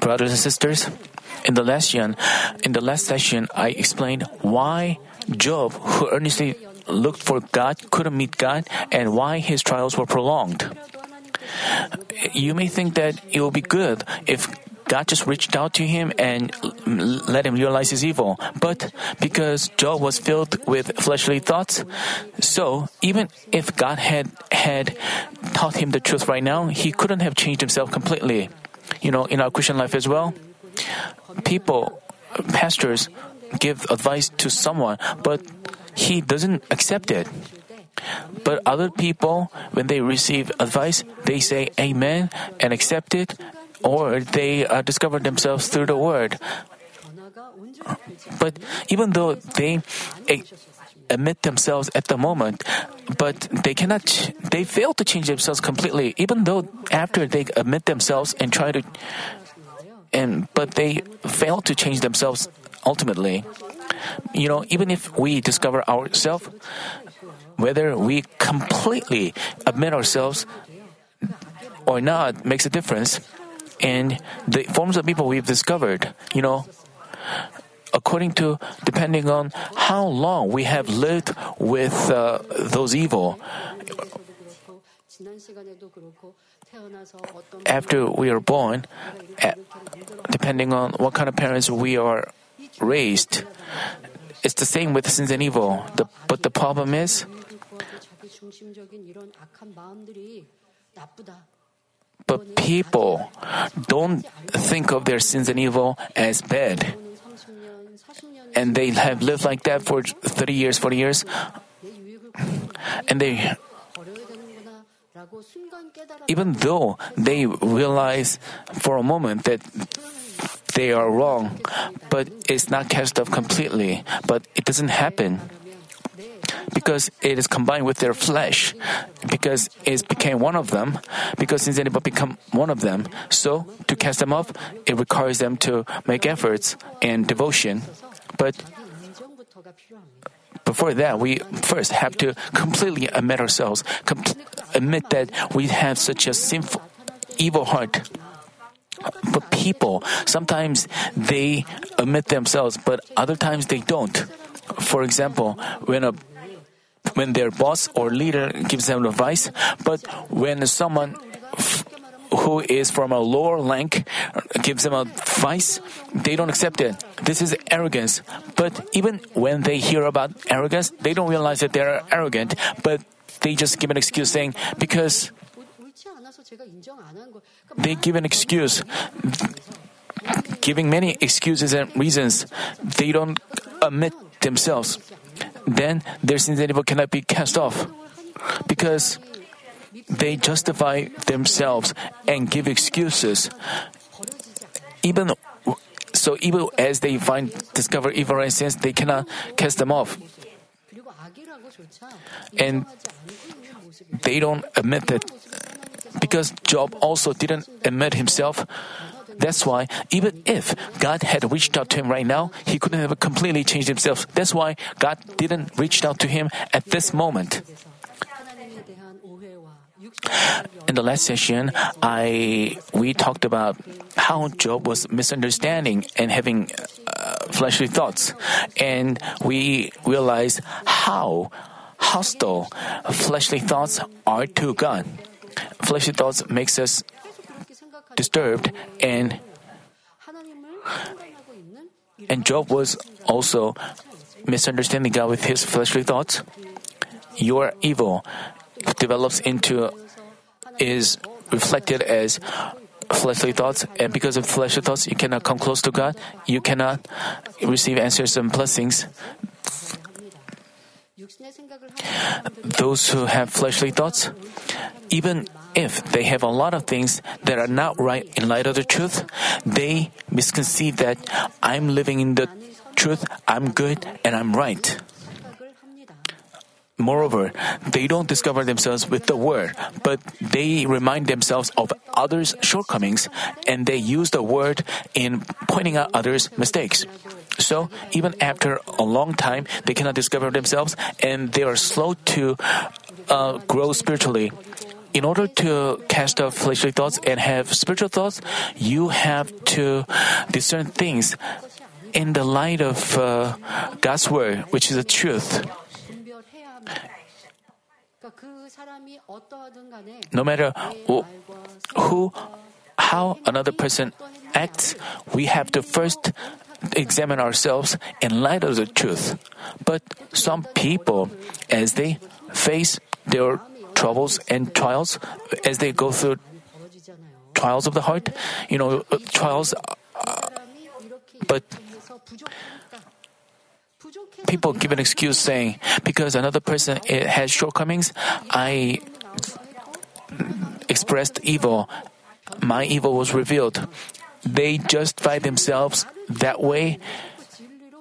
Brothers and sisters, in the last session, in the last session, I explained why Job, who earnestly looked for God, couldn't meet God, and why his trials were prolonged. You may think that it will be good if God just reached out to him and let him realize his evil. But because Job was filled with fleshly thoughts, so even if God had had taught him the truth right now, he couldn't have changed himself completely. You know, in our Christian life as well, people, pastors, give advice to someone, but he doesn't accept it. But other people, when they receive advice, they say amen and accept it, or they uh, discover themselves through the word. But even though they admit themselves at the moment, but they cannot, they fail to change themselves completely, even though after they admit themselves and try to, and, but they fail to change themselves ultimately. You know, even if we discover ourselves, whether we completely admit ourselves or not makes a difference. And the forms of people we've discovered, you know, according to depending on how long we have lived with uh, those evil. After we are born, depending on what kind of parents we are raised, it's the same with sins and evil. The, but the problem is, but people don't think of their sins and evil as bad. And they have lived like that for 30 years, 40 years. And they, even though they realize for a moment that they are wrong, but it's not cast off completely, but it doesn't happen because it is combined with their flesh, because it became one of them, because since anybody become one of them, so to cast them off, it requires them to make efforts and devotion. But before that, we first have to completely admit ourselves, admit that we have such a sinful, evil heart. But people, sometimes they admit themselves, but other times they don't. For example, when a when their boss or leader gives them advice, but when someone who is from a lower rank gives them advice, they don't accept it. This is arrogance. But even when they hear about arrogance, they don't realize that they're arrogant, but they just give an excuse saying, because they give an excuse, giving many excuses and reasons. They don't admit themselves then their sins and evil cannot be cast off. Because they justify themselves and give excuses. Even so, even as they find discover evil and sins, they cannot cast them off. And they don't admit that because Job also didn't admit himself that's why, even if God had reached out to him right now, he couldn't have completely changed himself. That's why God didn't reach out to him at this moment. In the last session, I we talked about how Job was misunderstanding and having uh, fleshly thoughts, and we realized how hostile fleshly thoughts are to God. Fleshly thoughts makes us disturbed and and Job was also misunderstanding God with his fleshly thoughts. Your evil develops into is reflected as fleshly thoughts, and because of fleshly thoughts, you cannot come close to God. You cannot receive answers and blessings. Those who have fleshly thoughts, even if they have a lot of things that are not right in light of the truth, they misconceive that I'm living in the truth, I'm good, and I'm right. Moreover, they don't discover themselves with the word, but they remind themselves of others' shortcomings and they use the word in pointing out others' mistakes. So, even after a long time, they cannot discover themselves and they are slow to uh, grow spiritually in order to cast off fleshly thoughts and have spiritual thoughts, you have to discern things in the light of uh, God's word, which is the truth. No matter who, how another person acts, we have to first examine ourselves in light of the truth. But some people, as they face their troubles and trials, as they go through trials of the heart, you know, trials, uh, but people give an excuse saying, because another person has shortcomings, I expressed evil. My evil was revealed. They justify themselves that way.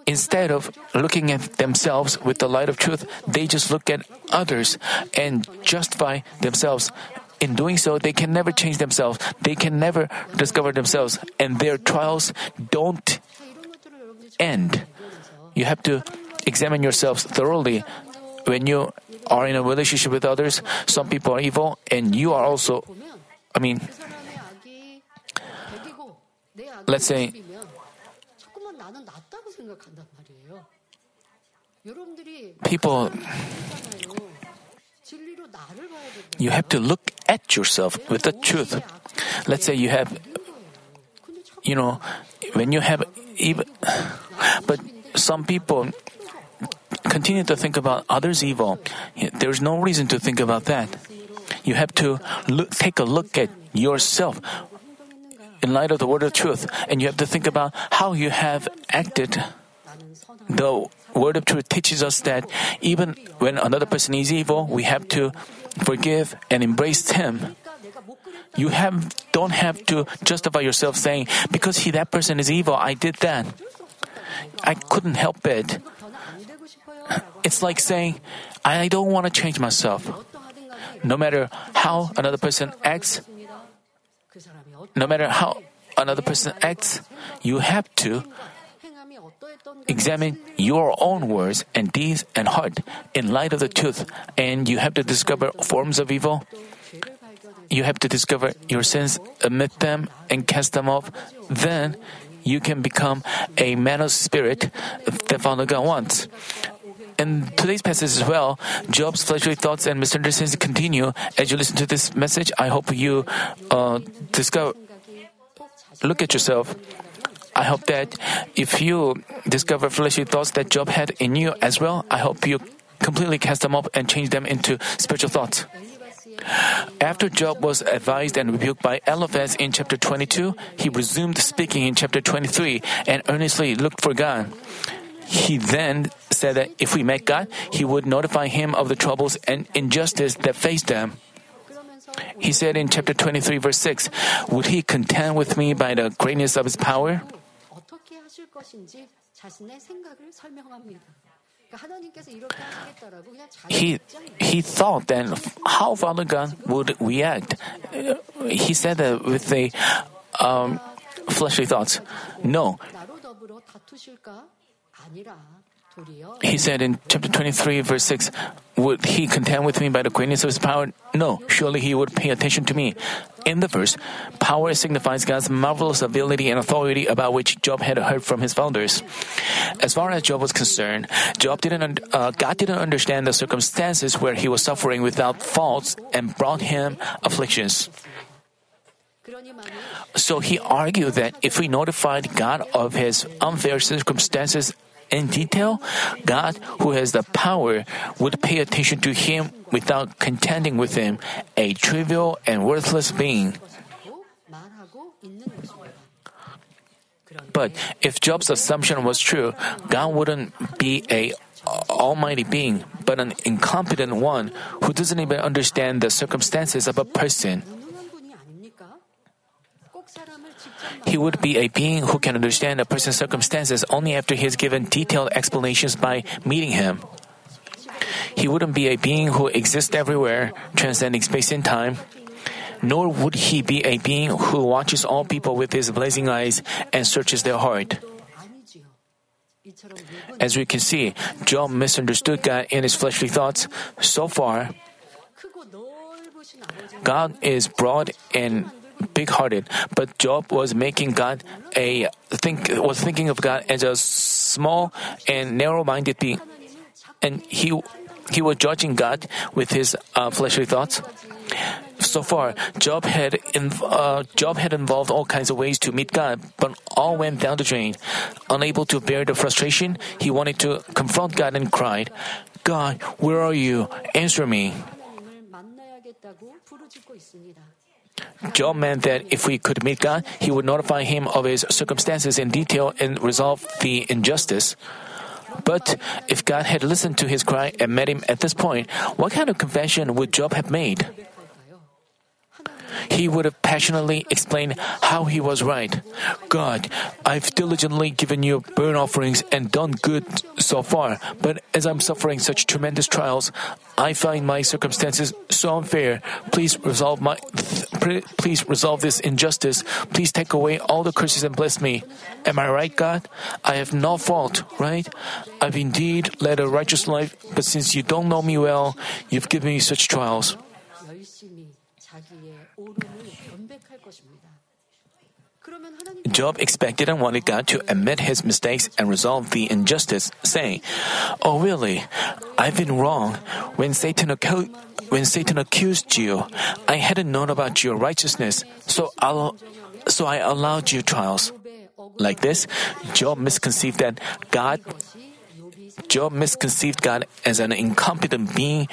Instead of looking at themselves with the light of truth, they just look at others and justify themselves. In doing so, they can never change themselves. They can never discover themselves, and their trials don't end. You have to examine yourselves thoroughly. When you are in a relationship with others, some people are evil, and you are also. I mean, let's say. People, you have to look at yourself with the truth. Let's say you have, you know, when you have even, but some people continue to think about others' evil. There's no reason to think about that. You have to look, take a look at yourself in light of the word of truth, and you have to think about how you have acted. The word of truth teaches us that even when another person is evil, we have to forgive and embrace him. You have don't have to justify yourself saying because he that person is evil, I did that. I couldn't help it. It's like saying, I don't want to change myself. No matter how another person acts, no matter how another person acts, you have to examine your own words and deeds and heart in light of the truth, and you have to discover forms of evil. You have to discover your sins, admit them, and cast them off. Then you can become a man of spirit that Father God wants in today's passage as well, Job's fleshly thoughts and misunderstandings continue. As you listen to this message, I hope you uh, discover, look at yourself. I hope that if you discover fleshly thoughts that Job had in you as well, I hope you completely cast them up and change them into spiritual thoughts. After Job was advised and rebuked by Eliphaz in chapter 22, he resumed speaking in chapter 23 and earnestly looked for God. He then said that if we met God, he would notify him of the troubles and injustice that faced them. He said in chapter 23, verse 6, Would he contend with me by the greatness of his power? He, he thought then how Father God would react. He said that with the um, fleshly thoughts. No, he said in chapter 23, verse 6, Would he contend with me by the greatness of his power? No, surely he would pay attention to me. In the verse, power signifies God's marvelous ability and authority about which Job had heard from his founders. As far as Job was concerned, Job didn't, uh, God didn't understand the circumstances where he was suffering without faults and brought him afflictions. So he argued that if we notified God of his unfair circumstances in detail, God, who has the power, would pay attention to him without contending with him, a trivial and worthless being. But if Job's assumption was true, God wouldn't be a almighty being, but an incompetent one who doesn't even understand the circumstances of a person. he would be a being who can understand a person's circumstances only after he is given detailed explanations by meeting him. He wouldn't be a being who exists everywhere, transcending space and time. Nor would he be a being who watches all people with his blazing eyes and searches their heart. As we can see, Job misunderstood God in his fleshly thoughts. So far, God is broad and big-hearted, but Job was making God a think was thinking of God as a small and narrow-minded being, and he he was judging God with his uh, fleshly thoughts. So far, Job had inv- uh, Job had involved all kinds of ways to meet God, but all went down the drain. Unable to bear the frustration, he wanted to confront God and cried, "God, where are you? Answer me." Job meant that if we could meet God, he would notify him of his circumstances in detail and resolve the injustice. But if God had listened to his cry and met him at this point, what kind of confession would Job have made? he would have passionately explained how he was right. God, I've diligently given you burnt offerings and done good so far, but as I'm suffering such tremendous trials, I find my circumstances so unfair. Please resolve my please resolve this injustice. Please take away all the curses and bless me. Am I right, God? I have no fault, right? I've indeed led a righteous life, but since you don't know me well, you've given me such trials. Job expected and wanted God to admit his mistakes and resolve the injustice, saying, Oh, really? I've been wrong. When Satan, when Satan accused you, I hadn't known about your righteousness, so, I'll, so I allowed you trials. Like this, Job misconceived that God Job misconceived God as an incompetent being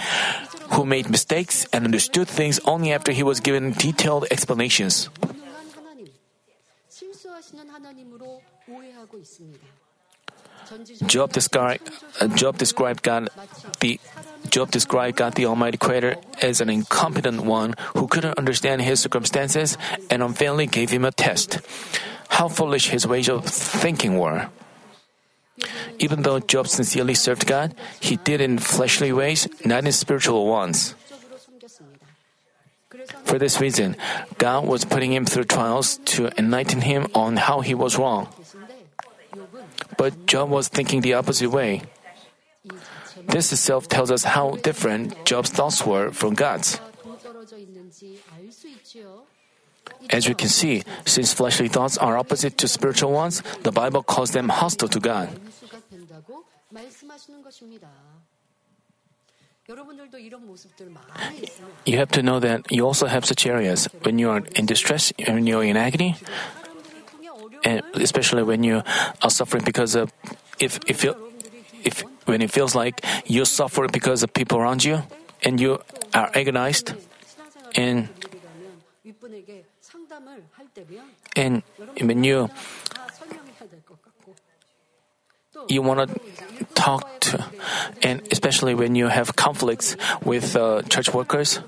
who made mistakes and understood things only after he was given detailed explanations. Job described, uh, Job described God the Job described God the Almighty Creator as an incompetent one who couldn't understand his circumstances and unfairly gave him a test. How foolish his ways of thinking were. Even though Job sincerely served God, he did in fleshly ways, not in spiritual ones. For this reason, God was putting him through trials to enlighten him on how he was wrong. But Job was thinking the opposite way. This itself tells us how different Job's thoughts were from God's. As we can see, since fleshly thoughts are opposite to spiritual ones, the Bible calls them hostile to God. You have to know that you also have such areas. When you are in distress, when you are in agony, and especially when you are suffering because of if if you, if when it feels like you suffer because of people around you and you are agonized and and when you you want to talk to, and especially when you have conflicts with uh, church workers,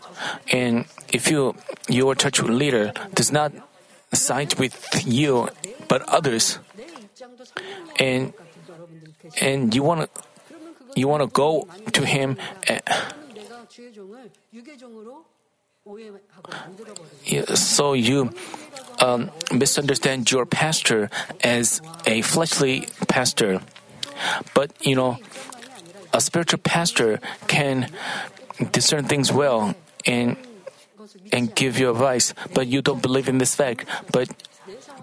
and if you your church leader does not side with you but others, and and you want to you want to go to him. So you um, misunderstand your pastor as a fleshly pastor. But, you know, a spiritual pastor can discern things well and and give you advice, but you don't believe in this fact. But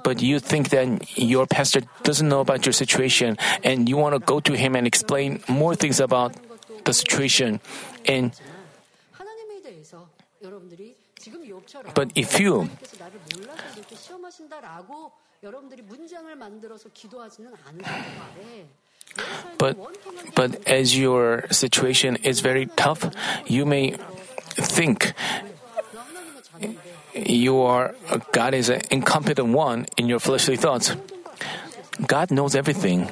but you think that your pastor doesn't know about your situation, and you want to go to him and explain more things about the situation, and But if you but, but as your situation is very tough, you may think you are God is an incompetent one in your fleshly thoughts. God knows everything.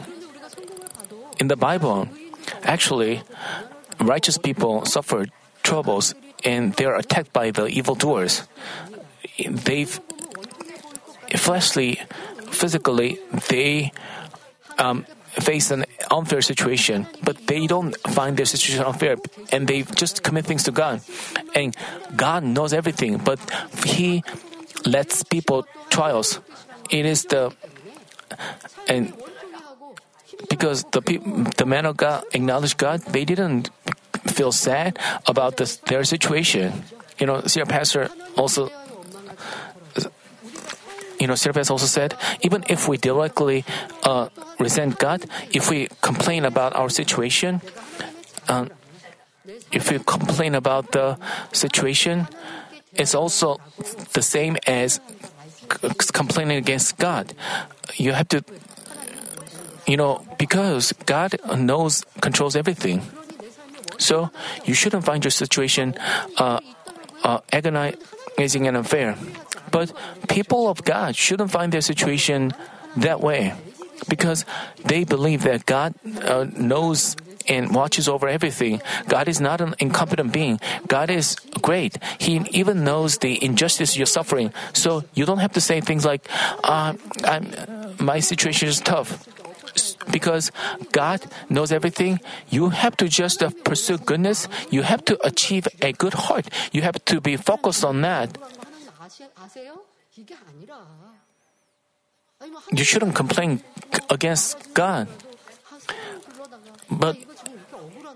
In the Bible, actually, righteous people suffered troubles and they are attacked by the evildoers. They fleshly, physically, they um, face an unfair situation, but they don't find their situation unfair, and they just commit things to God. And God knows everything, but He lets people trials. It is the and because the people, the man of God acknowledged God, they didn't feel sad about this, their situation. you know, senior pastor also, you know, senior pastor also said, even if we directly uh, resent God, if we complain about our situation, um, if we complain about the situation, it's also the same as complaining against God. You have to, you know, because God knows, controls everything. So you shouldn't find your situation uh, uh, agonizing and unfair. But people of God shouldn't find their situation that way because they believe that God uh, knows and watches over everything. God is not an incompetent being. God is great. He even knows the injustice you're suffering. So you don't have to say things like, uh, my situation is tough. Because God knows everything, you have to just pursue goodness. You have to achieve a good heart. You have to be focused on that. You shouldn't complain against God. But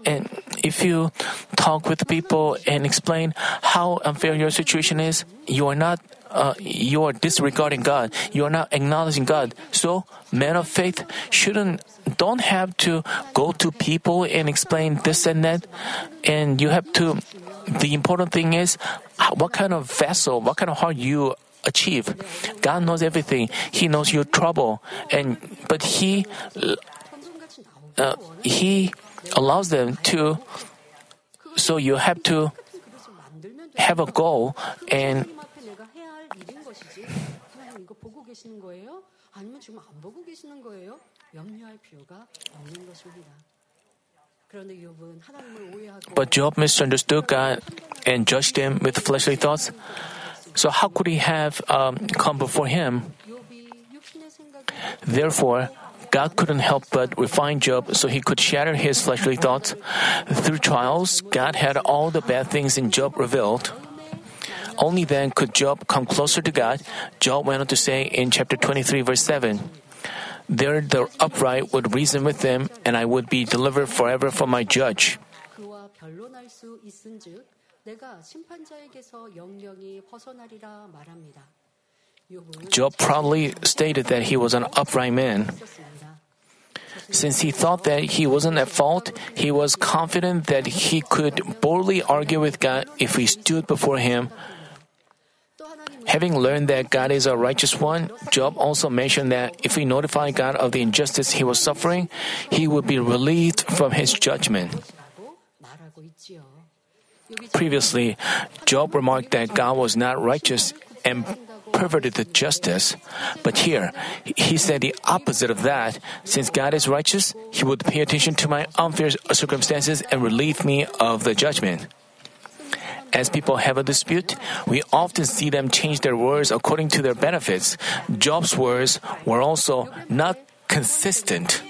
and if you talk with people and explain how unfair your situation is, you are not uh, you are disregarding God. You are not acknowledging God. So men of faith shouldn't don't have to go to people and explain this and that. And you have to. The important thing is what kind of vessel, what kind of heart you achieve. God knows everything. He knows your trouble, and but He uh, He allows them to. So you have to have a goal and. But Job misunderstood God and judged him with fleshly thoughts. So how could he have um, come before him? Therefore, God couldn't help but refine Job so he could shatter his fleshly thoughts. Through trials, God had all the bad things in Job revealed. Only then could Job come closer to God. Job went on to say in chapter 23, verse 7 There the upright would reason with them, and I would be delivered forever from my judge. Job proudly stated that he was an upright man. Since he thought that he wasn't at fault, he was confident that he could boldly argue with God if he stood before him. Having learned that God is a righteous one, Job also mentioned that if he notified God of the injustice he was suffering, he would be relieved from his judgment. Previously, Job remarked that God was not righteous and perverted the justice. But here, he said the opposite of that. Since God is righteous, he would pay attention to my unfair circumstances and relieve me of the judgment. As people have a dispute, we often see them change their words according to their benefits. Job's words were also not consistent.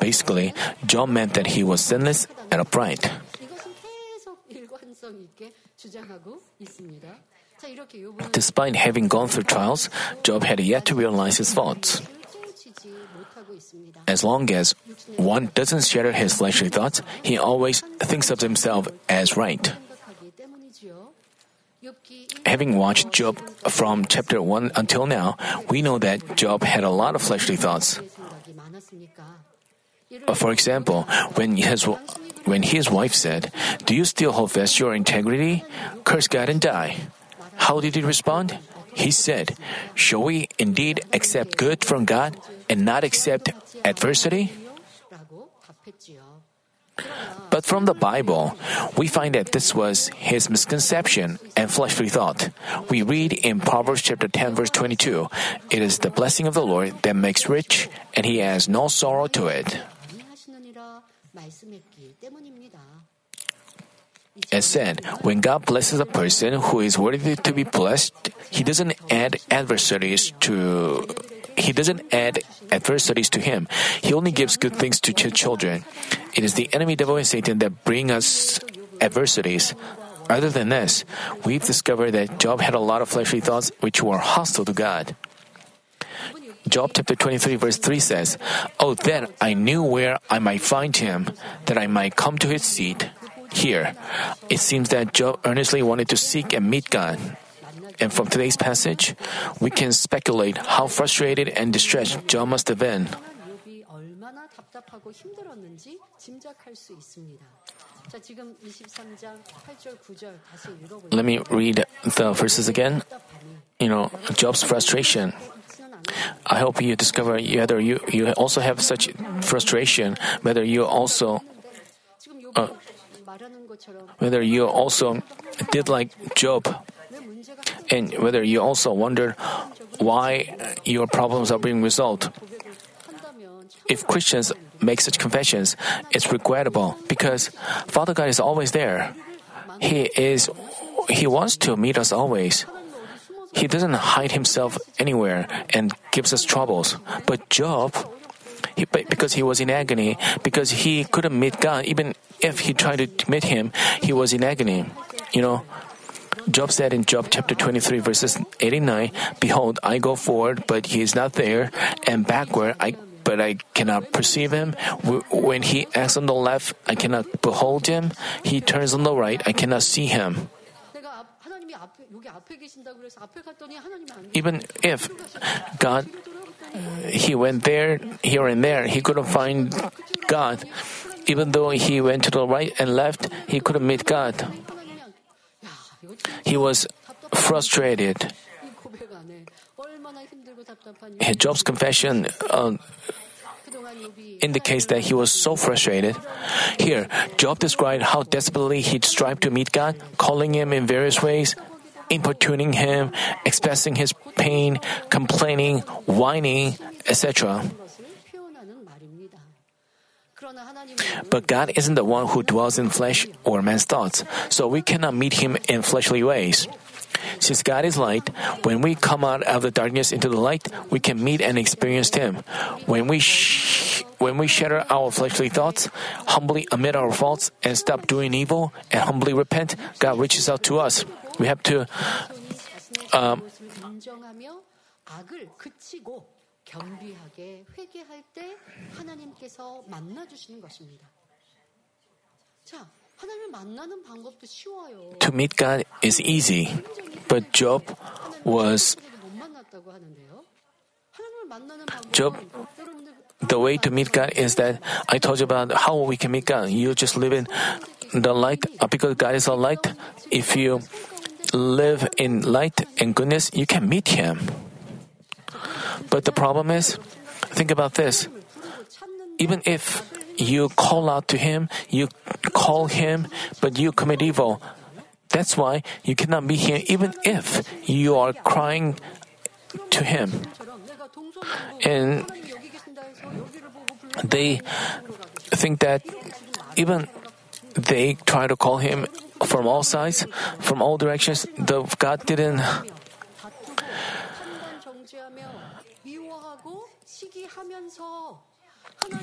Basically, Job meant that he was sinless and upright. Despite having gone through trials, Job had yet to realize his faults. As long as one doesn't shatter his fleshly thoughts, he always thinks of himself as right. Having watched Job from chapter 1 until now, we know that Job had a lot of fleshly thoughts. For example, when his, when his wife said, Do you still hold fast your integrity? Curse God and die. How did he respond? He said, Shall we indeed accept good from God and not accept adversity? But from the Bible, we find that this was his misconception and fleshly thought. We read in Proverbs chapter 10 verse 22, It is the blessing of the Lord that makes rich, and he has no sorrow to it. As said, when God blesses a person who is worthy to be blessed, He doesn't add adversaries to he doesn't add adversities to him. He only gives good things to children. It is the enemy devil and Satan that bring us adversities. Other than this, we've discovered that Job had a lot of fleshly thoughts which were hostile to God. Job chapter 23 verse 3 says, Oh, then I knew where I might find him, that I might come to his seat. Here, it seems that Job earnestly wanted to seek and meet God. And from today's passage, we can speculate how frustrated and distressed Job must have been. Let me read the verses again. You know, Job's frustration. I hope you discover whether you, you also have such frustration, whether you also. Uh, whether you also did like Job, and whether you also wonder why your problems are being resolved. If Christians make such confessions, it's regrettable because Father God is always there. He is he wants to meet us always. He doesn't hide himself anywhere and gives us troubles. But Job he, because he was in agony, because he couldn't meet God, even if he tried to meet him, he was in agony. You know, Job said in Job chapter 23, verses 89, Behold, I go forward, but he is not there, and backward, I but I cannot perceive him. When he acts on the left, I cannot behold him. He turns on the right, I cannot see him. Even if God he went there, here and there. He couldn't find God. Even though he went to the right and left, he couldn't meet God. He was frustrated. Job's confession uh, indicates that he was so frustrated. Here, Job described how desperately he strived to meet God, calling him in various ways, importuning him, expressing his pain, complaining, whining, etc. But God isn't the one who dwells in flesh or man's thoughts, so we cannot meet him in fleshly ways. Since God is light, when we come out of the darkness into the light, we can meet and experience him. When we sh- when we shatter our fleshly thoughts, humbly admit our faults and stop doing evil and humbly repent, God reaches out to us. We have to um, 인정하며 악을 그치고 겸비하게 회개할 때 하나님께서 만나 주시는 것입니다. 자, 하나님을 만나는 방법도 쉬워요. to meet God is easy, but Job was 못 만났다고 하는데요. 하나님을 만나는 방법 Job, 여러분들 the way to meet God is that I told you about how we can meet God. You just live in the light uh, because God is a light. If you live in light and goodness, you can meet Him. But the problem is, think about this. Even if you call out to Him, you call Him, but you commit evil, that's why you cannot meet Him even if you are crying to Him. And they think that even they try to call him from all sides, from all directions. The God didn't.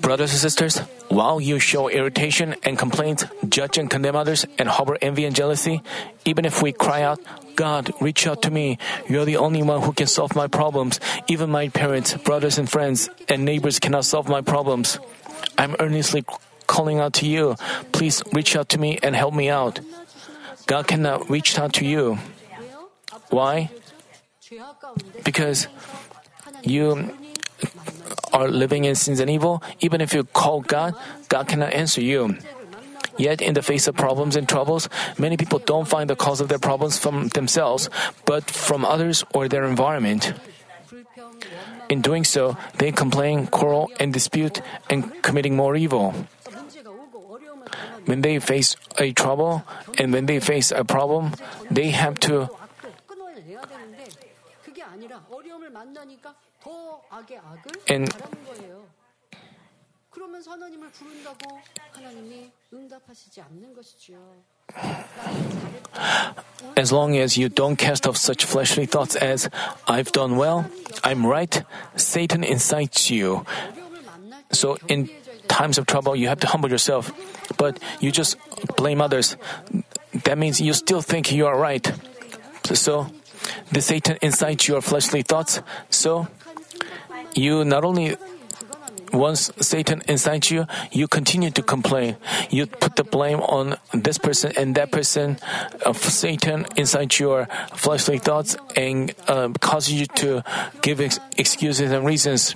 Brothers and sisters, while you show irritation and complaint, judge and condemn others, and harbor envy and jealousy, even if we cry out, God, reach out to me. You're the only one who can solve my problems. Even my parents, brothers, and friends and neighbors cannot solve my problems. I'm earnestly calling out to you. Please reach out to me and help me out. God cannot reach out to you. Why? Because you are living in sins and evil. Even if you call God, God cannot answer you. Yet, in the face of problems and troubles, many people don't find the cause of their problems from themselves, but from others or their environment. In doing so, they complain, quarrel, and dispute, and committing more evil when they face a trouble and when they face a problem, they have to and as long as you don't cast off such fleshly thoughts as, I've done well, I'm right, Satan incites you. So, in times of trouble, you have to humble yourself. But you just blame others. That means you still think you are right. So the Satan incites your fleshly thoughts. So you not only once Satan inside you, you continue to complain. You put the blame on this person and that person of Satan inside your fleshly thoughts and uh, causes you to give ex- excuses and reasons.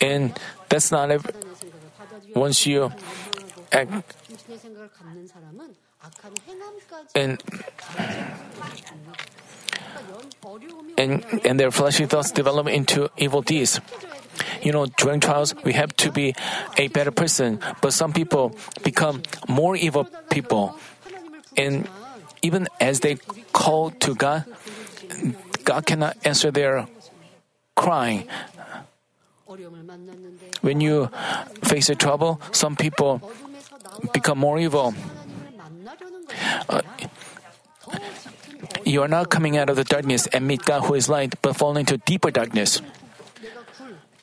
And that's not ev- once you act and and, and their fleshly thoughts develop into evil deeds. You know, during trials, we have to be a better person, but some people become more evil people. And even as they call to God, God cannot answer their crying. When you face a trouble, some people become more evil. You are not coming out of the darkness and meet God who is light, but fall into deeper darkness.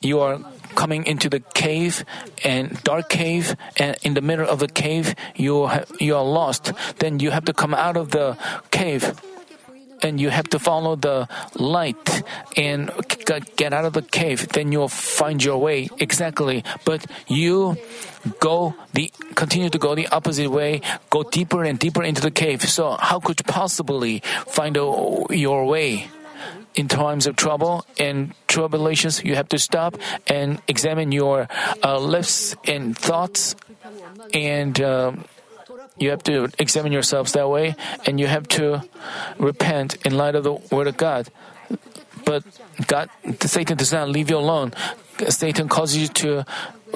You are coming into the cave and dark cave, and in the middle of the cave, you ha- you are lost. Then you have to come out of the cave and you have to follow the light and get out of the cave. Then you'll find your way exactly. But you go the continue to go the opposite way, go deeper and deeper into the cave. So how could you possibly find a, your way? in times of trouble and tribulations, you have to stop and examine your uh, lips and thoughts, and um, you have to examine yourselves that way, and you have to repent in light of the Word of God. But God, Satan does not leave you alone. Satan causes you to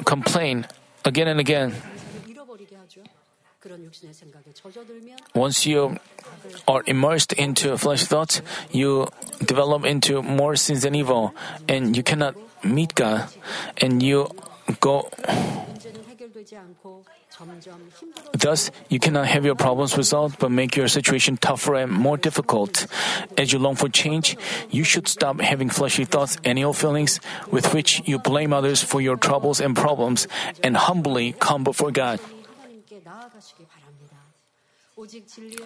complain again and again. Once you are immersed into flesh thoughts, you develop into more sins and evil, and you cannot meet God, and you go Thus, you cannot have your problems resolved but make your situation tougher and more difficult. As you long for change, you should stop having fleshly thoughts and ill feelings with which you blame others for your troubles and problems and humbly come before God.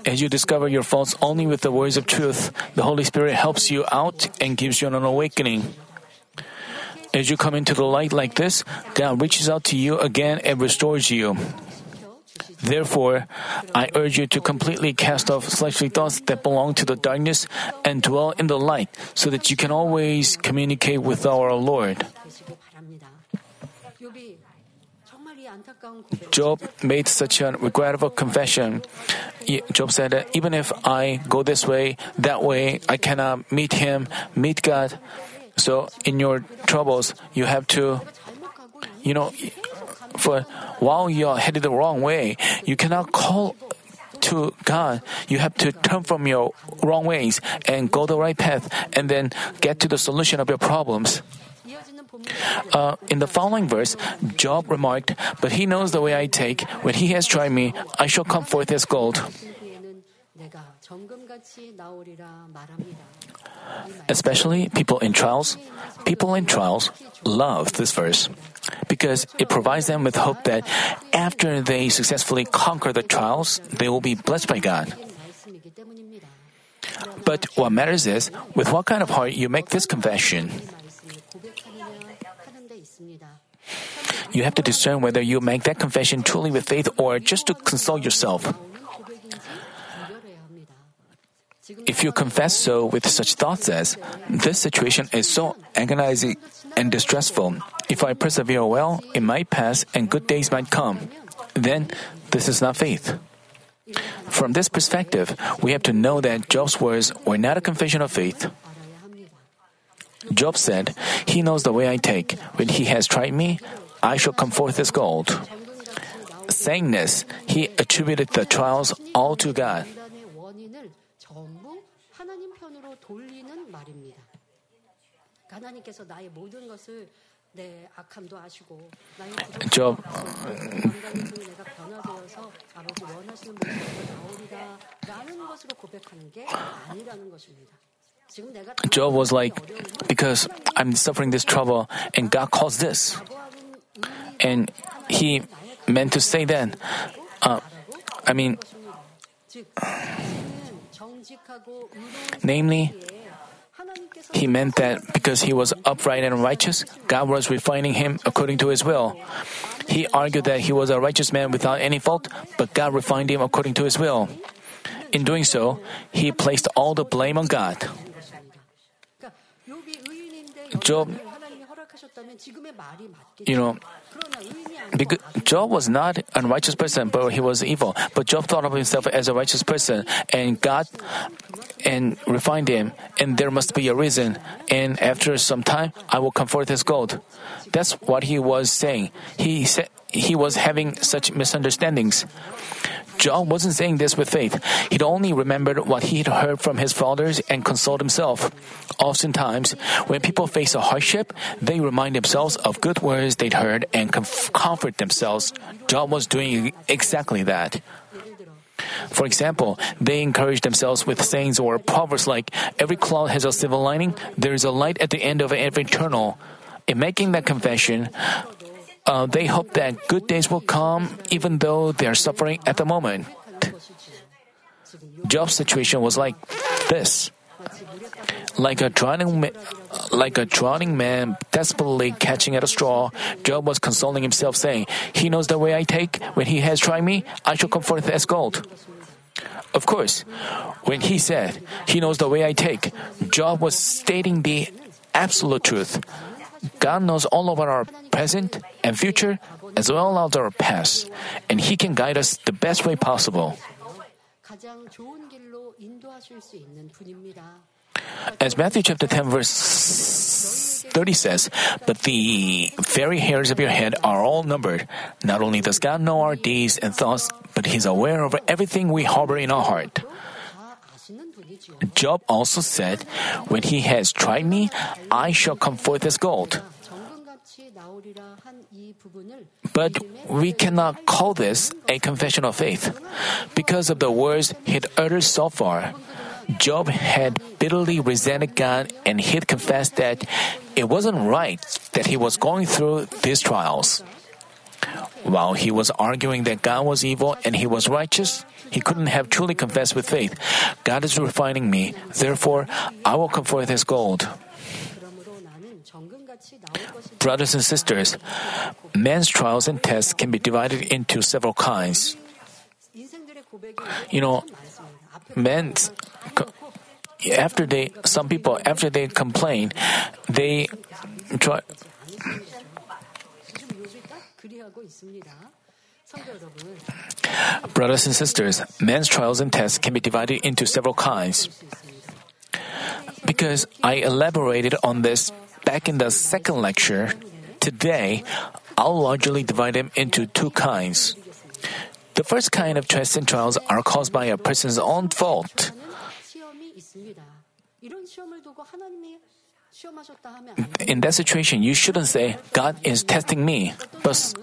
As you discover your faults only with the words of truth, the Holy Spirit helps you out and gives you an awakening. As you come into the light like this, God reaches out to you again and restores you. Therefore, I urge you to completely cast off fleshly thoughts that belong to the darkness and dwell in the light so that you can always communicate with our Lord. Job made such a regrettable confession. Job said that even if I go this way, that way, I cannot meet him, meet God. So in your troubles, you have to, you know, for while you are headed the wrong way, you cannot call to God. You have to turn from your wrong ways and go the right path and then get to the solution of your problems. Uh, in the following verse, Job remarked, But he knows the way I take. When he has tried me, I shall come forth as gold. Especially people in trials, people in trials love this verse because it provides them with hope that after they successfully conquer the trials, they will be blessed by God. But what matters is with what kind of heart you make this confession. You have to discern whether you make that confession truly with faith or just to console yourself. If you confess so with such thoughts as, This situation is so agonizing and distressful. If I persevere well, it might pass and good days might come, then this is not faith. From this perspective, we have to know that Job's words were not a confession of faith. Job said, He knows the way I take. When he has tried me, I shall come forth as gold. Saying this, he attributed the trials all to God. 돌리는 말입니다. 하나님께서 나의 모든 것을 내 악함도 아시고 나의 Job, 감각을 통해 내가 변화되어서 아버지 원하시는 모습으로 나오리라 라는 것으로 고백하는 게 아니라는 것입니다. 지금 내가 Job was like, because I'm suffering this trouble, and God caused this. 거부하는 의미 And he meant to say that, uh, I mean, Namely, he meant that because he was upright and righteous, God was refining him according to his will. He argued that he was a righteous man without any fault, but God refined him according to his will. In doing so, he placed all the blame on God. Job you know, because Job was not a righteous person, but he was evil. But Job thought of himself as a righteous person, and God and refined him. And there must be a reason. And after some time, I will comfort his gold. That's what he was saying. He said he was having such misunderstandings. Job wasn't saying this with faith. He'd only remembered what he'd heard from his fathers and consoled himself. Oftentimes, when people face a hardship, they remind themselves of good words they'd heard and comfort themselves. Job was doing exactly that. For example, they encourage themselves with sayings or proverbs like, Every cloud has a silver lining, there is a light at the end of every tunnel. In making that confession, uh, they hope that good days will come even though they are suffering at the moment. Job's situation was like this. Like a drowning, ma- like a drowning man desperately catching at a straw, Job was consoling himself, saying, "He knows the way I take. When he has tried me, I shall come forth as gold." Of course, when he said, "He knows the way I take," Job was stating the absolute truth. God knows all about our present and future, as well as our past, and He can guide us the best way possible. As Matthew chapter 10 verse 30 says, but the very hairs of your head are all numbered. Not only does God know our deeds and thoughts, but he's aware of everything we harbor in our heart. Job also said, When he has tried me, I shall come forth as gold. But we cannot call this a confession of faith because of the words he had uttered so far. Job had bitterly resented God and he had confessed that it wasn't right that he was going through these trials. While he was arguing that God was evil and he was righteous, he couldn't have truly confessed with faith. God is refining me, therefore, I will come forth as gold. Brothers and sisters, man's trials and tests can be divided into several kinds. You know, men's after they some people after they complain, they try. Brothers and sisters, man's trials and tests can be divided into several kinds. Because I elaborated on this back in the second lecture, today I'll largely divide them into two kinds. The first kind of tests and trials are caused by a person's own fault. In that situation, you shouldn't say, God is testing me, but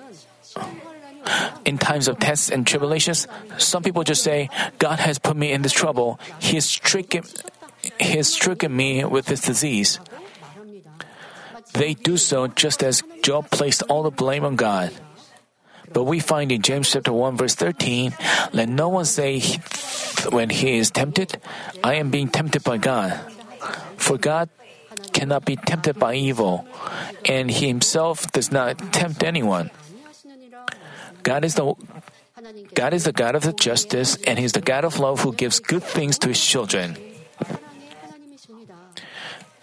in times of tests and tribulations, some people just say, God has put me in this trouble. He has stricken, he has stricken me with this disease. They do so just as Job placed all the blame on God. But we find in James chapter 1 verse 13, let no one say when he is tempted, I am being tempted by God. For God cannot be tempted by evil, and he himself does not tempt anyone. God is the God is the God of justice and He's the God of love who gives good things to His children.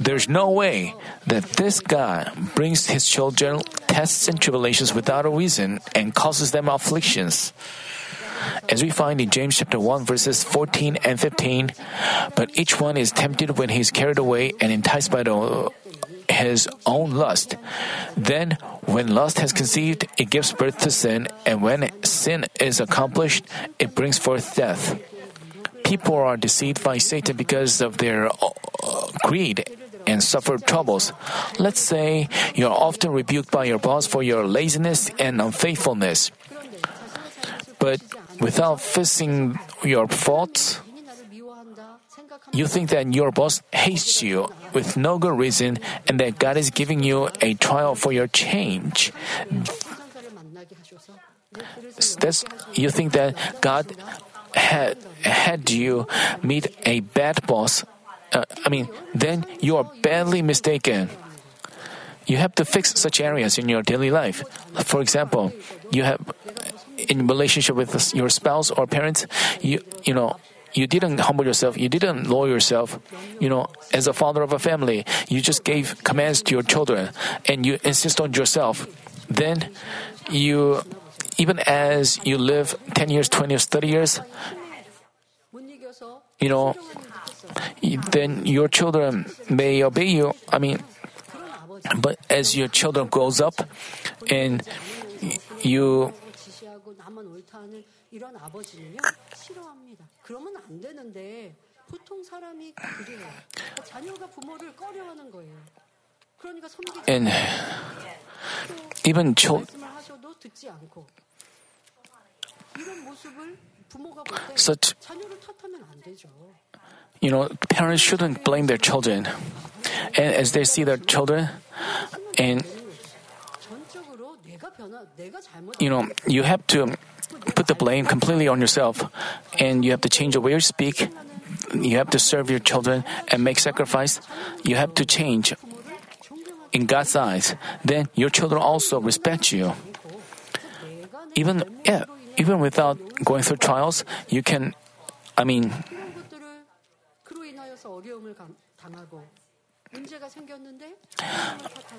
There's no way that this God brings His children tests and tribulations without a reason and causes them afflictions. As we find in James chapter 1 verses 14 and 15, but each one is tempted when he is carried away and enticed by the his own lust. Then, when lust has conceived, it gives birth to sin, and when sin is accomplished, it brings forth death. People are deceived by Satan because of their uh, greed and suffer troubles. Let's say you are often rebuked by your boss for your laziness and unfaithfulness. But without fixing your faults, you think that your boss hates you with no good reason and that God is giving you a trial for your change. That's, you think that God had, had you meet a bad boss. Uh, I mean, then you are badly mistaken. You have to fix such areas in your daily life. For example, you have in relationship with your spouse or parents, you you know you didn't humble yourself, you didn't lower yourself. You know, as a father of a family, you just gave commands to your children and you insist on yourself. Then you even as you live 10 years, 20 years, 30 years, you know, then your children may obey you. I mean, but as your children grows up and you 그러면 안 되는데 보통 사람이 그래요. 자녀가 부모를 꺼려하는 거예요. 그러니까 섬기지 and even children 말씀을 하셔도 듣지 않고 이런 모습을 부모가 볼 때 such 자녀를 탓하면 안 되죠. you know parents shouldn't blame their children and as they see their children and 전적으로 내가 변화, 내가 잘못 you know you have to put the blame completely on yourself. And you have to change the way you speak. You have to serve your children and make sacrifice. You have to change in God's eyes. Then your children also respect you. Even yeah, even without going through trials, you can I mean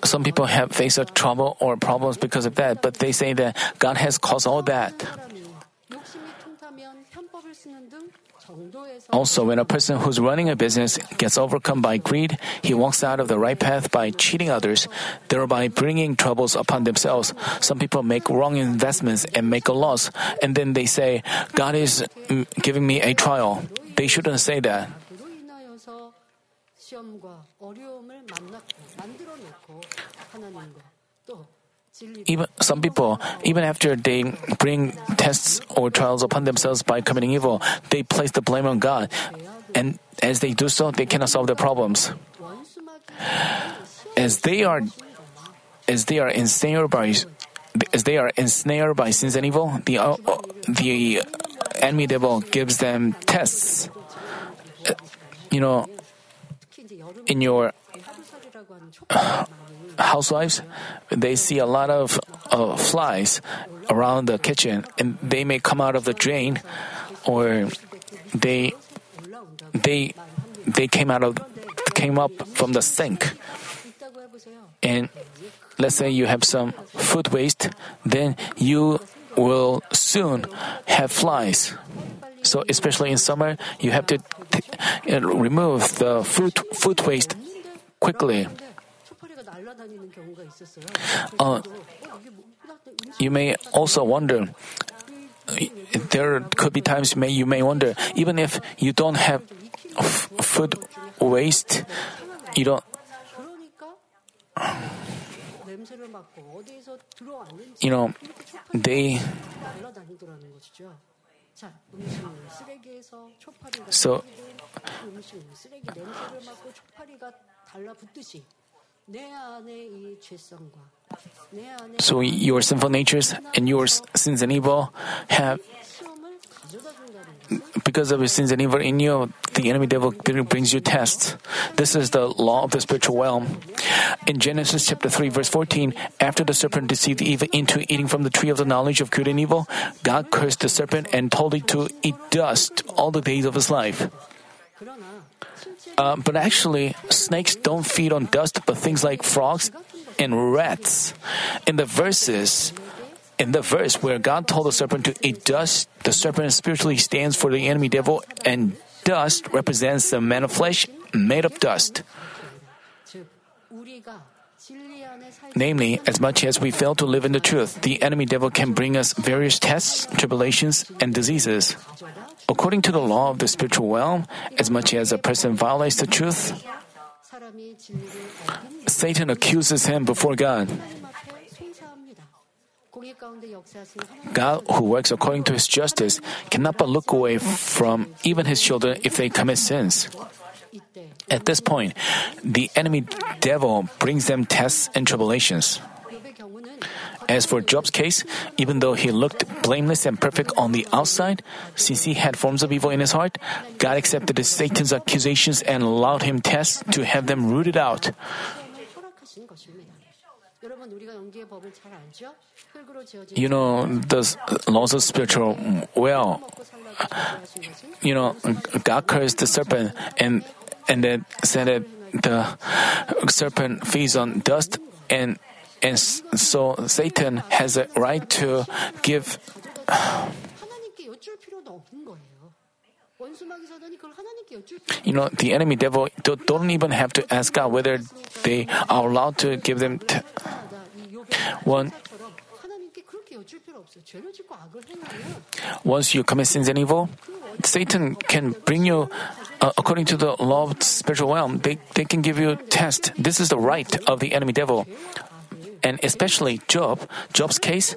some people have faced trouble or problems because of that, but they say that God has caused all that. 사람이 욕심이 통타면 편법을 쓰는 등 정도에서 Also, when a person who's running a business gets overcome by greed, he walks out of the right path by cheating others, thereby bringing troubles upon themselves. Some people make wrong investments and make a loss, and then they say, God is mm, giving me a trial. They shouldn't say that. 그로 인하여서 시험과 어려움을 만났고 만들어 놓고 하나님과 또 진리 Even some people, even after they bring tests or trials upon themselves by committing evil, they place the blame on God, and as they do so, they cannot solve their problems. As they are, as they are ensnared by, as they are ensnared by sins and evil, the uh, the enemy devil gives them tests. Uh, you know, in your. Uh, housewives, they see a lot of uh, flies around the kitchen, and they may come out of the drain, or they they they came out of came up from the sink. And let's say you have some food waste, then you will soon have flies. So especially in summer, you have to t- remove the food food waste quickly. Uh, you may also wonder. There could be times may you may wonder, even if you don't have f- food waste, you don't. You know, they. So. So your sinful natures and your sins and evil have, because of your sins and evil in you, the enemy devil brings you tests. This is the law of the spiritual realm. In Genesis chapter 3, verse 14, after the serpent deceived Eve into eating from the tree of the knowledge of good and evil, God cursed the serpent and told it to eat dust all the days of his life. Uh, but actually, snakes don't feed on dust, but things like frogs and rats. In the verses, in the verse where God told the serpent to eat dust, the serpent spiritually stands for the enemy devil, and dust represents the man of flesh made of dust. Namely, as much as we fail to live in the truth, the enemy devil can bring us various tests, tribulations, and diseases. According to the law of the spiritual realm, as much as a person violates the truth, Satan accuses him before God. God, who works according to his justice, cannot but look away from even his children if they commit sins. At this point, the enemy devil brings them tests and tribulations. As for Job's case, even though he looked blameless and perfect on the outside, since he had forms of evil in his heart, God accepted Satan's accusations and allowed him tests to have them rooted out. You know, the laws of spiritual well, you know, God cursed the serpent and and then said that the serpent feeds on dust and and so Satan has a right to give. You know, the enemy devil don't even have to ask God whether they are allowed to give them t- one. Once you commit sins and evil, Satan can bring you, uh, according to the law of spiritual realm, they, they can give you test. This is the right of the enemy devil and especially Job, Job's case,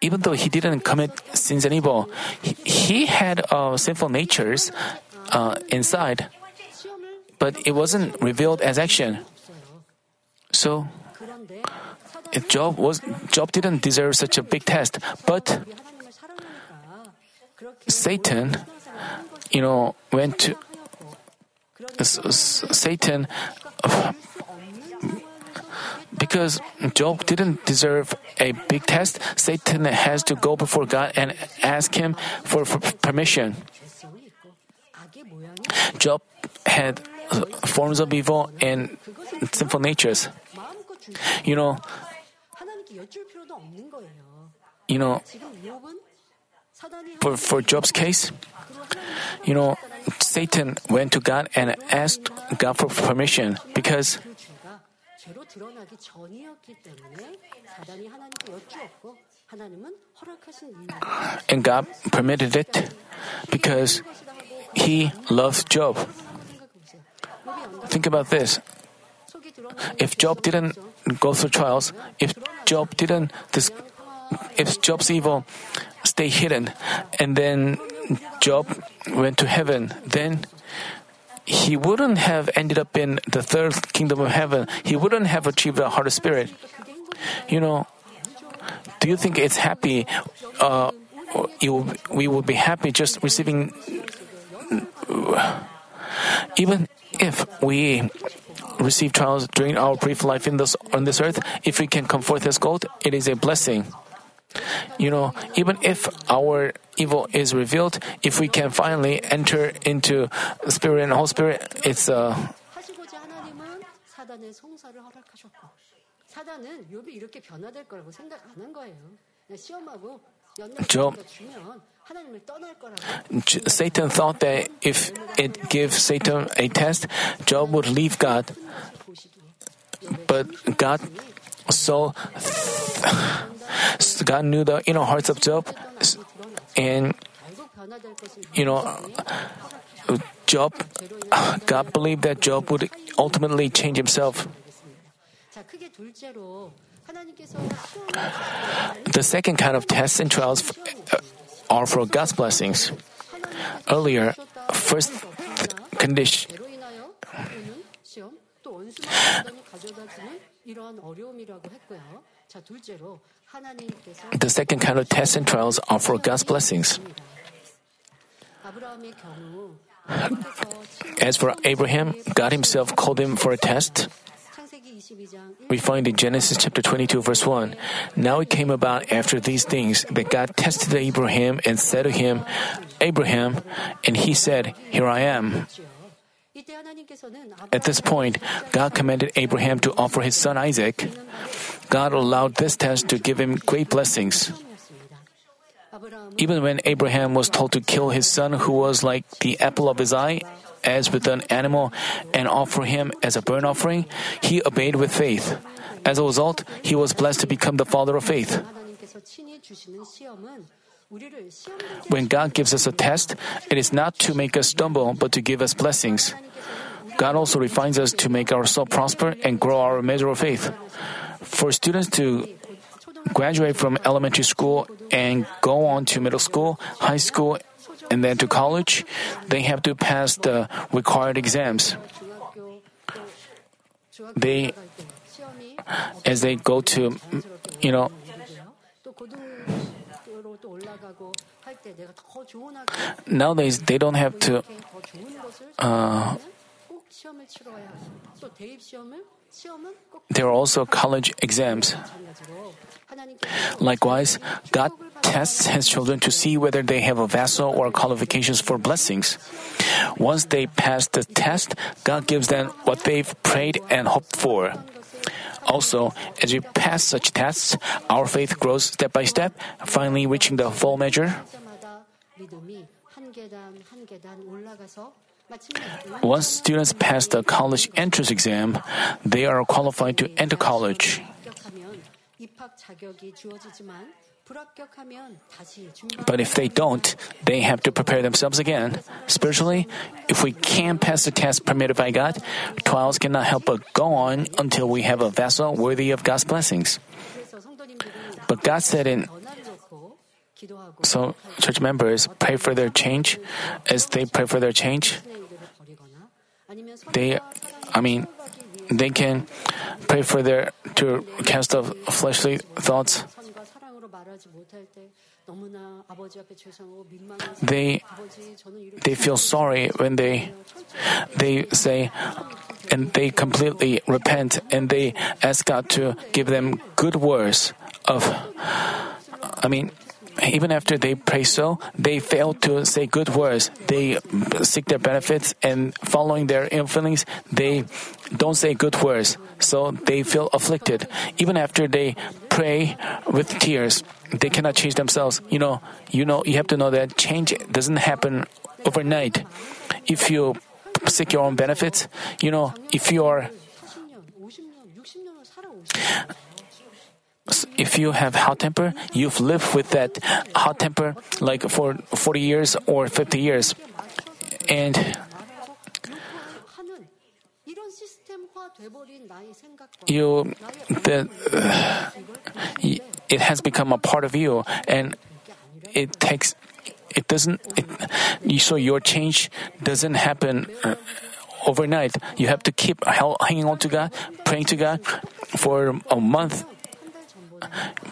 even though he didn't commit sins and evil, he, he had uh, sinful natures uh, inside, but it wasn't revealed as action. So, Job was Job didn't deserve such a big test, but Satan, you know, went to Satan uh, because Job didn't deserve a big test, Satan has to go before God and ask him for, for permission. Job had uh, forms of evil and sinful natures. You know, you know, for, for Job's case, you know, Satan went to God and asked God for permission because 죄가 죄로 드러나기 전이었기 때문에 사단이 하나님께 여쭈었고 하나님은 허락하신 이유를 and God permitted it because 것이다 하고 He loved Job. 생각해 보세요. 욥이 연단 Think about this: 속이 드러나는 if Job didn't go through trials, if Job didn't, this, if Job's evil stay hidden, and then Job went to heaven, then he wouldn't have ended up in the third kingdom of heaven. He wouldn't have achieved the heart of spirit. You know, do you think it's happy? Uh, you, we would be happy just receiving. Even if we receive trials during our brief life in this on this earth, if we can come forth as gold, it is a blessing. You know, even if our evil is revealed, if we can finally enter into Spirit and Holy Spirit, it's a uh, Job, Satan thought that if it gives Satan a test, Job would leave God. But God so, God knew the inner hearts of Job, and you know, Job, God believed that Job would ultimately change himself. The second kind of tests and trials uh, are for God's blessings. Earlier, first condition. The second kind of tests and trials are for God's blessings. As for Abraham, God himself called him for a test. We find in Genesis chapter 22, verse 1 Now it came about after these things that God tested Abraham and said to him, Abraham, and he said, Here I am. At this point, God commanded Abraham to offer his son Isaac. God allowed this test to give him great blessings. Even when Abraham was told to kill his son, who was like the apple of his eye, as with an animal, and offer him as a burnt offering, he obeyed with faith. As a result, he was blessed to become the father of faith. When God gives us a test, it is not to make us stumble, but to give us blessings. God also refines us to make our soul prosper and grow our measure of faith. For students to graduate from elementary school and go on to middle school, high school, and then to college, they have to pass the required exams. They, as they go to, you know, Nowadays, they don't have to. Uh, there are also college exams. Likewise, God tests his children to see whether they have a vessel or qualifications for blessings. Once they pass the test, God gives them what they've prayed and hoped for. Also, as we pass such tests, our faith grows step by step, finally reaching the full measure. Once students pass the college entrance exam, they are qualified to enter college. But if they don't, they have to prepare themselves again. Spiritually, if we can't pass the test permitted by God, trials cannot help but go on until we have a vessel worthy of God's blessings. But God said in so, church members pray for their change. As they pray for their change, they, I mean, they can pray for their to cast off fleshly thoughts. They they feel sorry when they they say and they completely repent and they ask God to give them good words of I mean even after they pray so they fail to say good words. They seek their benefits and following their feelings they don't say good words. So they feel afflicted. Even after they pray with tears they cannot change themselves. You know you know you have to know that change doesn't happen overnight. If you seek your own benefits you know if you are if you have hot temper, you've lived with that hot temper like for 40 years or 50 years. And you, the, uh, it has become a part of you, and it takes, it doesn't, it, so your change doesn't happen. Uh, overnight. You have to keep hanging on to God, praying to God for a month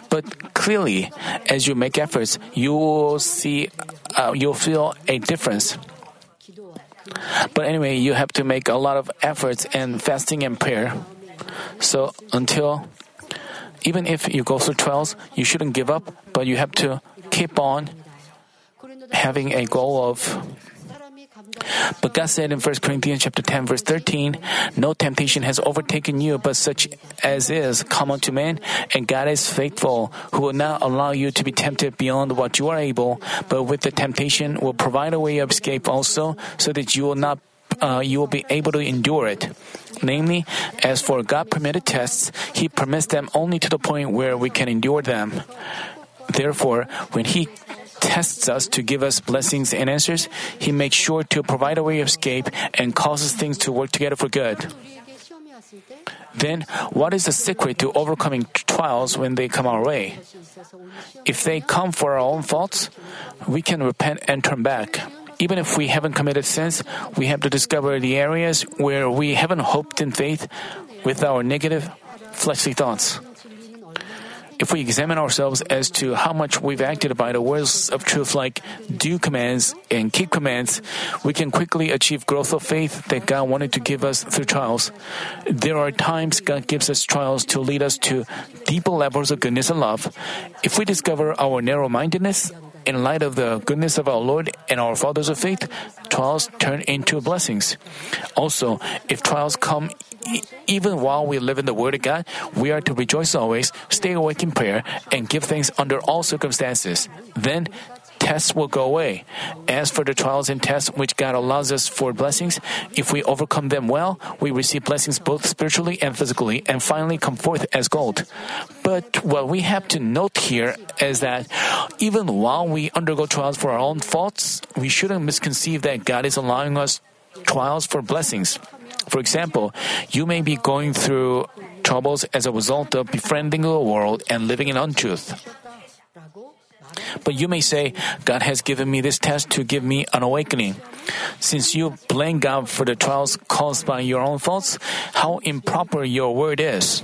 but clearly, as you make efforts, you will see, uh, you'll feel a difference. But anyway, you have to make a lot of efforts and fasting and prayer. So until, even if you go through trials, you shouldn't give up, but you have to keep on having a goal of but God said in 1 Corinthians chapter 10 verse 13, no temptation has overtaken you but such as is common to man, and God is faithful, who will not allow you to be tempted beyond what you are able, but with the temptation will provide a way of escape also, so that you will not uh, you will be able to endure it. Namely, as for God permitted tests, He permits them only to the point where we can endure them. Therefore, when He tests us to give us blessings and answers, He makes sure to provide a way of escape and causes things to work together for good. Then, what is the secret to overcoming trials when they come our way? If they come for our own faults, we can repent and turn back. Even if we haven't committed sins, we have to discover the areas where we haven't hoped in faith with our negative, fleshly thoughts. If we examine ourselves as to how much we've acted by the words of truth like do commands and keep commands, we can quickly achieve growth of faith that God wanted to give us through trials. There are times God gives us trials to lead us to deeper levels of goodness and love. If we discover our narrow mindedness, in light of the goodness of our Lord and our fathers of faith, trials turn into blessings. Also, if trials come even while we live in the Word of God, we are to rejoice always, stay awake in prayer, and give thanks under all circumstances. Then, tests will go away. As for the trials and tests which God allows us for blessings, if we overcome them well, we receive blessings both spiritually and physically, and finally come forth as gold. But what we have to note here is that even while we undergo trials for our own faults, we shouldn't misconceive that God is allowing us trials for blessings. For example, you may be going through troubles as a result of befriending the world and living in untruth. But you may say, God has given me this test to give me an awakening. Since you blame God for the trials caused by your own faults, how improper your word is.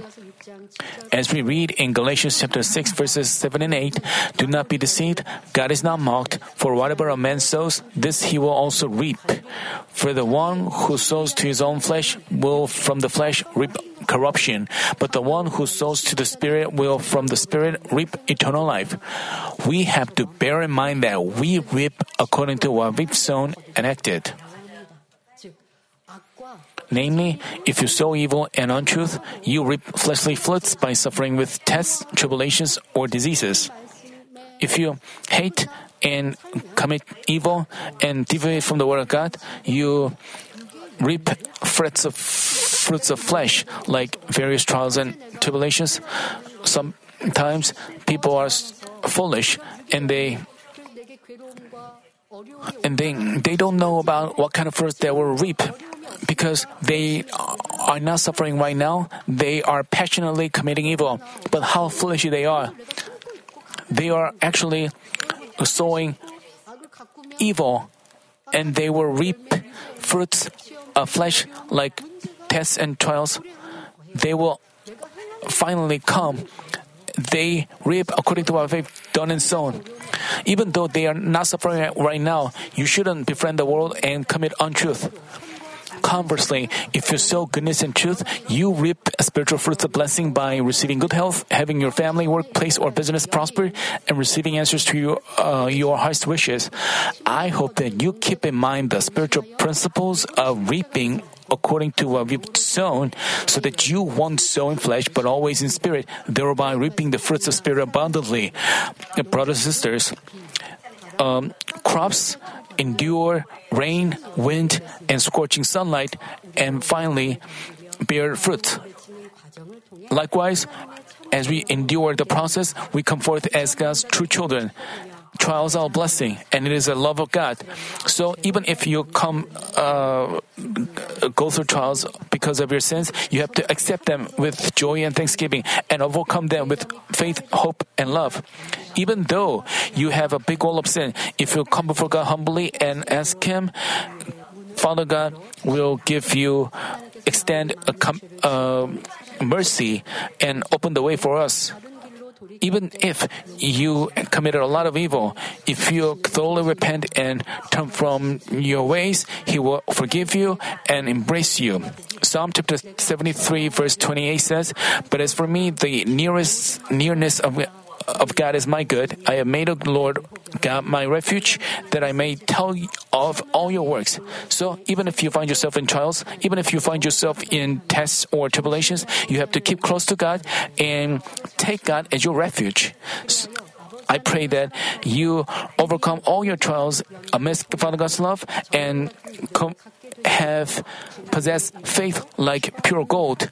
As we read in Galatians chapter 6 verses 7 and 8, do not be deceived, God is not mocked, for whatever a man sows, this he will also reap. For the one who sows to his own flesh will from the flesh reap corruption, but the one who sows to the Spirit will from the Spirit reap eternal life. We have to bear in mind that we reap according to what we've sown and acted. Namely, if you sow evil and untruth, you reap fleshly fruits by suffering with tests, tribulations, or diseases. If you hate and commit evil and deviate from the word of God, you reap fruits of fruits of flesh, like various trials and tribulations. Sometimes people are foolish and they and they they don't know about what kind of fruits they will reap because they are not suffering right now. They are passionately committing evil, but how foolish they are. They are actually sowing evil, and they will reap fruits of flesh like tests and trials. They will finally come. They reap according to what they've done and sown. Even though they are not suffering right now, you shouldn't befriend the world and commit untruth. Conversely, if you sow goodness and truth, you reap spiritual fruits of blessing by receiving good health, having your family, workplace, or business prosper, and receiving answers to your, uh, your heart's wishes. I hope that you keep in mind the spiritual principles of reaping according to what we've sown, so that you won't sow in flesh but always in spirit, thereby reaping the fruits of spirit abundantly. Brothers and sisters, um, crops endure rain, wind, and scorching sunlight, and finally bear fruit. Likewise, as we endure the process, we come forth as God's true children. Trials are a blessing, and it is a love of God. So even if you come uh, go through trials because of your sins, you have to accept them with joy and thanksgiving, and overcome them with faith, hope, and love. Even though you have a big wall of sin, if you come before God humbly and ask Him, Father God will give you extend a uh, mercy and open the way for us even if you committed a lot of evil, if you thoroughly repent and turn from your ways, He will forgive you and embrace you. Psalm chapter 73 verse 28 says, But as for me, the nearest nearness of of God is my good. I have made the Lord God my refuge, that I may tell of all your works. So even if you find yourself in trials, even if you find yourself in tests or tribulations, you have to keep close to God and take God as your refuge. So I pray that you overcome all your trials amidst Father God's love and com- have possess faith like pure gold.